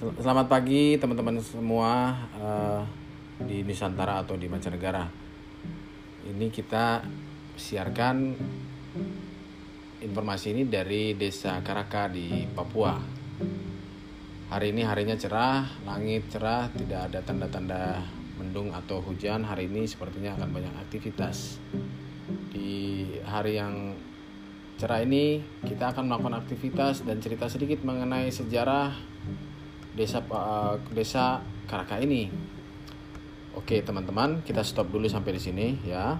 Sel- Selamat pagi teman-teman semua eh, di Nusantara atau di mancanegara. Ini kita siarkan informasi ini dari Desa Karaka di Papua. Hari ini harinya cerah, langit cerah, tidak ada tanda-tanda mendung atau hujan. Hari ini sepertinya akan banyak aktivitas. Di hari yang cerah ini kita akan melakukan aktivitas dan cerita sedikit mengenai sejarah desa eh, desa Karaka ini. Oke teman-teman, kita stop dulu sampai di sini ya.